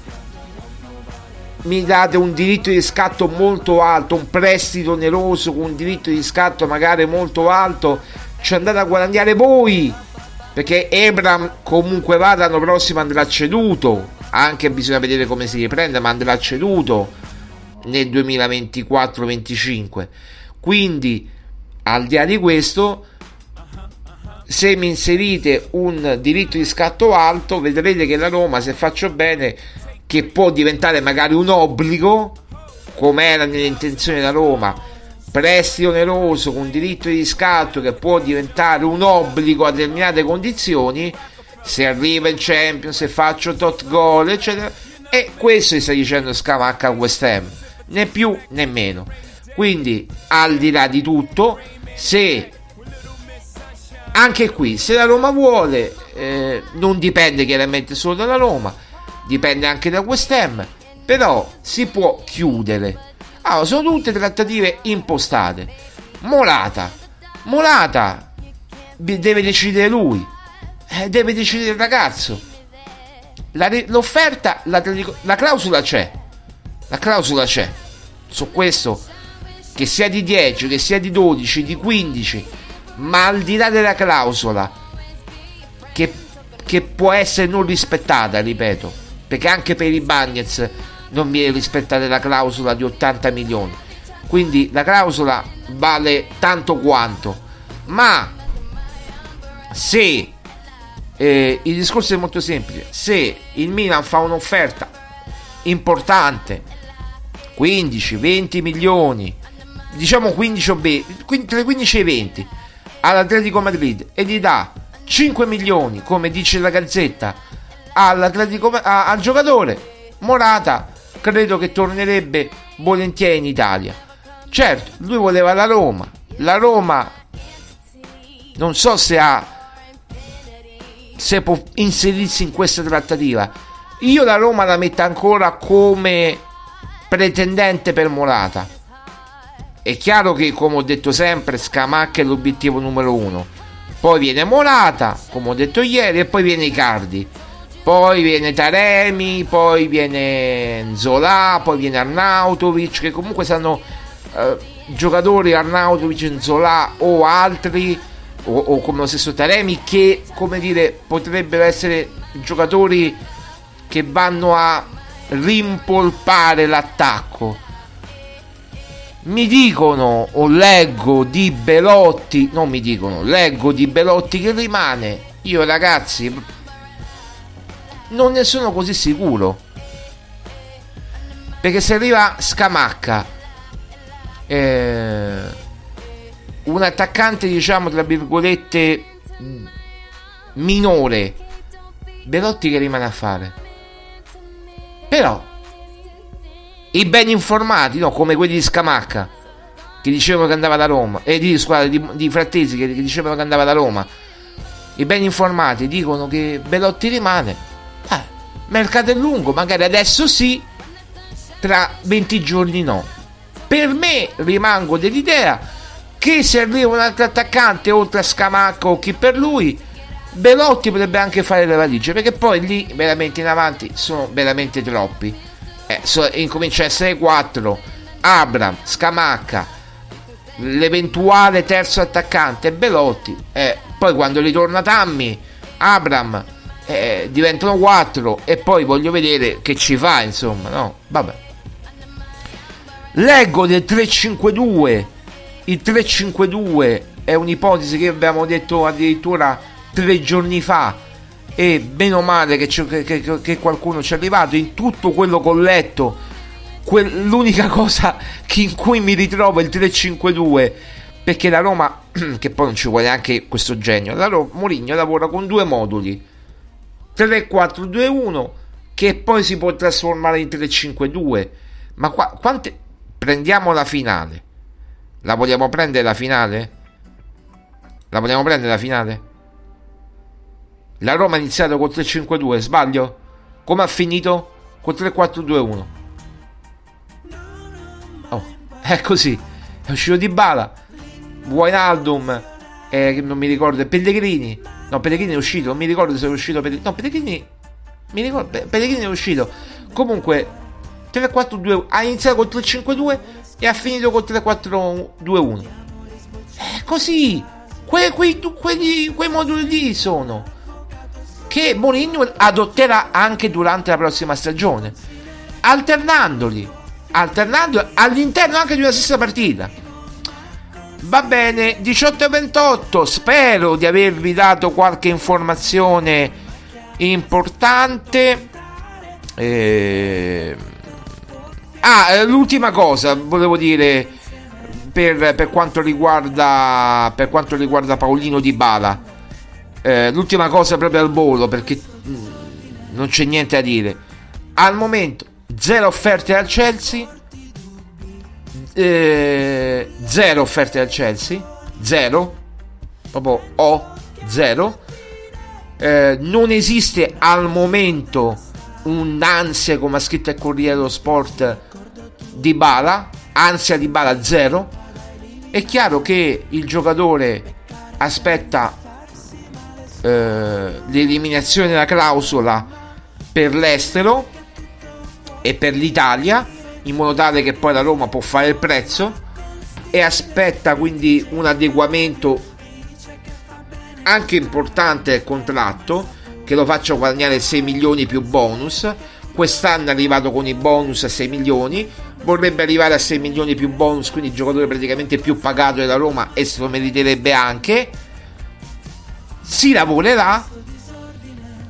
mi date un diritto di scatto molto alto un prestito oneroso con un diritto di scatto magari molto alto ci andate a guadagnare voi perché Ebram comunque va l'anno prossimo andrà ceduto anche bisogna vedere come si riprende, ma andrà ceduto nel 2024-25. Quindi, al di là di questo, se mi inserite un diritto di scatto alto, vedrete che la Roma, se faccio bene, che può diventare magari un obbligo, come era nelle intenzioni della Roma, prestito oneroso con diritto di scatto che può diventare un obbligo a determinate condizioni, se arriva in Champions, se faccio tot gol, eccetera. E questo sta dicendo Scamacca West Ham, né più né meno. Quindi, al di là di tutto, se anche qui, se la Roma vuole, eh, non dipende chiaramente solo dalla Roma, dipende anche da West Ham, però si può chiudere. Allora, sono tutte trattative impostate. Molata, Molata deve decidere lui eh, deve decidere il ragazzo. La, l'offerta, la, la clausola c'è. La clausola c'è. Su questo, che sia di 10, che sia di 12, di 15, ma al di là della clausola, che, che può essere non rispettata, ripeto, perché anche per i Bagnets non viene rispettata la clausola di 80 milioni. Quindi la clausola vale tanto quanto, ma se eh, il discorso è molto semplice. Se il Milan fa un'offerta importante, 15-20 milioni, diciamo 15 o 20, tra 15 e 20 all'Atletico Madrid e gli dà 5 milioni, come dice la Gazzetta, a, al giocatore, Morata credo che tornerebbe volentieri in Italia. Certo, lui voleva la Roma. La Roma non so se ha se può inserirsi in questa trattativa. Io la Roma la metto ancora come pretendente per Morata. È chiaro che, come ho detto sempre, Scamacca è l'obiettivo numero uno. Poi viene Morata, come ho detto ieri, e poi viene Icardi. Poi viene Taremi, poi viene Zola, poi viene Arnautovic, che comunque sanno eh, giocatori Arnautovic, Zola o altri o, o come lo stesso Taremi che come dire potrebbero essere giocatori che vanno a rimpolpare l'attacco mi dicono o leggo di Belotti non mi dicono leggo di Belotti che rimane io ragazzi non ne sono così sicuro perché se arriva Scamacca eh, un attaccante, diciamo, tra virgolette, minore. Belotti che rimane a fare. Però, i ben informati, no, come quelli di Scamacca, che dicevano che andava da Roma, e di, squadra, di, di Frattesi che, che dicevano che andava da Roma, i ben informati dicono che Belotti rimane. Eh, mercato è lungo, magari adesso sì, tra 20 giorni no. Per me rimango dell'idea che se arriva un altro attaccante oltre a Scamacca o chi per lui, Belotti potrebbe anche fare le valigie, perché poi lì veramente in avanti sono veramente troppi. Eh, so, incomincia a essere 4, Abram, Scamacca, l'eventuale terzo attaccante Belotti, eh, poi quando ritorna Tammy, Abram, eh, diventano 4 e poi voglio vedere che ci fa, insomma, no? Vabbè. Leggo del 352. Il 352 è un'ipotesi che abbiamo detto addirittura tre giorni fa. E meno male che, che, che, qualcuno ci è arrivato. In tutto quello che ho letto, quel, l'unica cosa in cui mi ritrovo è il 352. Perché la Roma, [clears throat] che poi non ci vuole neanche questo genio, la Roma, Mourinho lavora con due moduli 3-4-2-1 che poi si può trasformare in 3-5-2. Ma qua, quante, prendiamo la finale. La vogliamo prendere la finale? La vogliamo prendere la finale? La Roma ha iniziato col 3-5-2, sbaglio? Come ha finito? Col 3-4-2-1. Oh, è così. È uscito di bala. Wijnaldum, eh, non mi ricordo, Pellegrini. No, Pellegrini è uscito, non mi ricordo se è uscito Pellegrini. No, Pellegrini. Mi ricordo, Pellegrini è uscito. Comunque, 3-4-2 ha iniziato col 3-5-2 e ha finito col 3-4-2-1. È così. Que, quei, quelli, quei moduli lì sono. Che Mourinho adotterà anche durante la prossima stagione. Alternandoli. Alternando all'interno anche di una stessa partita. Va bene, 18 e 28. Spero di avervi dato qualche informazione importante. Eh... Ah, l'ultima cosa volevo dire per, per, quanto riguarda per quanto riguarda Paolino Di Bala. Eh, l'ultima cosa proprio al volo perché mm, non c'è niente da dire. Al momento zero offerte al Chelsea eh, zero offerte al Chelsea, zero, proprio O, zero. Eh, non esiste al momento un'ansia, come ha scritto il Corriere dello Sport, di Bala, ansia di Bala zero. È chiaro che il giocatore aspetta eh, l'eliminazione della clausola per l'estero e per l'Italia in modo tale che poi la Roma può fare il prezzo e aspetta quindi un adeguamento anche importante del contratto che lo faccia guadagnare 6 milioni più bonus. Quest'anno è arrivato con i bonus a 6 milioni vorrebbe arrivare a 6 milioni più bonus quindi il giocatore praticamente più pagato della Roma e se lo meriterebbe anche si lavorerà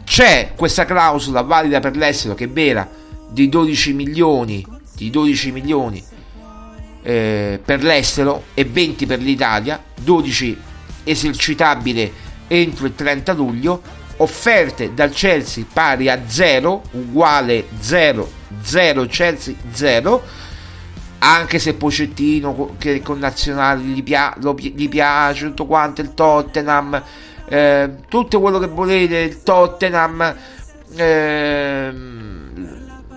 c'è questa clausola valida per l'estero che è vera di 12 milioni di 12 milioni eh, per l'estero e 20 per l'Italia, 12 esercitabile entro il 30 luglio, offerte dal Chelsea pari a 0, uguale 0, 0 Chelsea 0, anche se Pocettino che con nazionali gli, pia- gli piace tutto quanto il Tottenham, eh, tutto quello che volete, il Tottenham. Eh,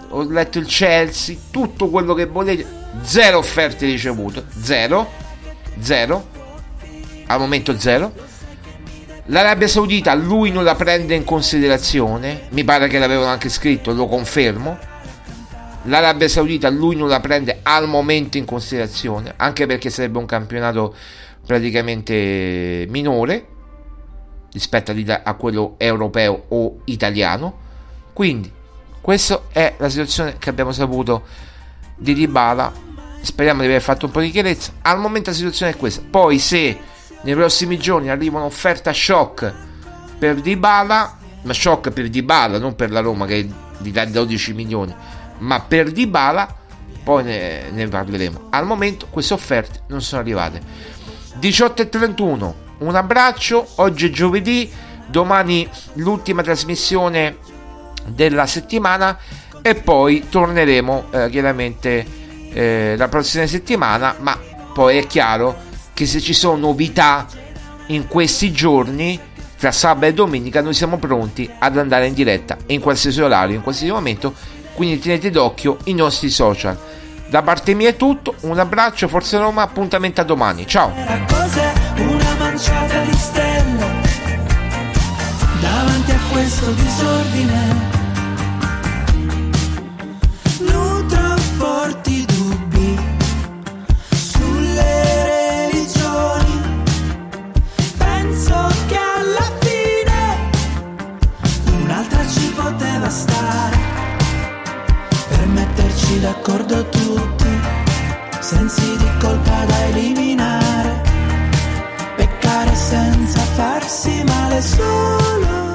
ho letto il Chelsea, tutto quello che volete, zero offerte ricevute, zero, zero, al momento zero. L'Arabia Saudita lui non la prende in considerazione, mi pare che l'avevano anche scritto, lo confermo. L'Arabia Saudita lui non la prende al momento in considerazione, anche perché sarebbe un campionato praticamente minore rispetto a quello europeo o italiano. Quindi questa è la situazione che abbiamo saputo di Dybala. Speriamo di aver fatto un po' di chiarezza. Al momento la situazione è questa. Poi se nei prossimi giorni arriva un'offerta shock per Dybala, ma shock per Dybala, non per la Roma che gli dà 12 milioni, ma per Dybala, poi ne, ne parleremo. Al momento queste offerte non sono arrivate. 18 e 31, un abbraccio, oggi è giovedì, domani l'ultima trasmissione della settimana e poi torneremo eh, chiaramente eh, la prossima settimana ma poi è chiaro che se ci sono novità in questi giorni tra sabato e domenica noi siamo pronti ad andare in diretta in qualsiasi orario, in qualsiasi momento, quindi tenete d'occhio i nostri social. Da parte mia è tutto, un abbraccio, Forza Roma, appuntamento a domani, ciao! Manciata di stelle davanti a questo disordine. Nutro forti dubbi sulle religioni. Penso che alla fine un'altra ci poteva stare per metterci d'accordo tutti, sensi di colpa da eliminare senza farsi male solo.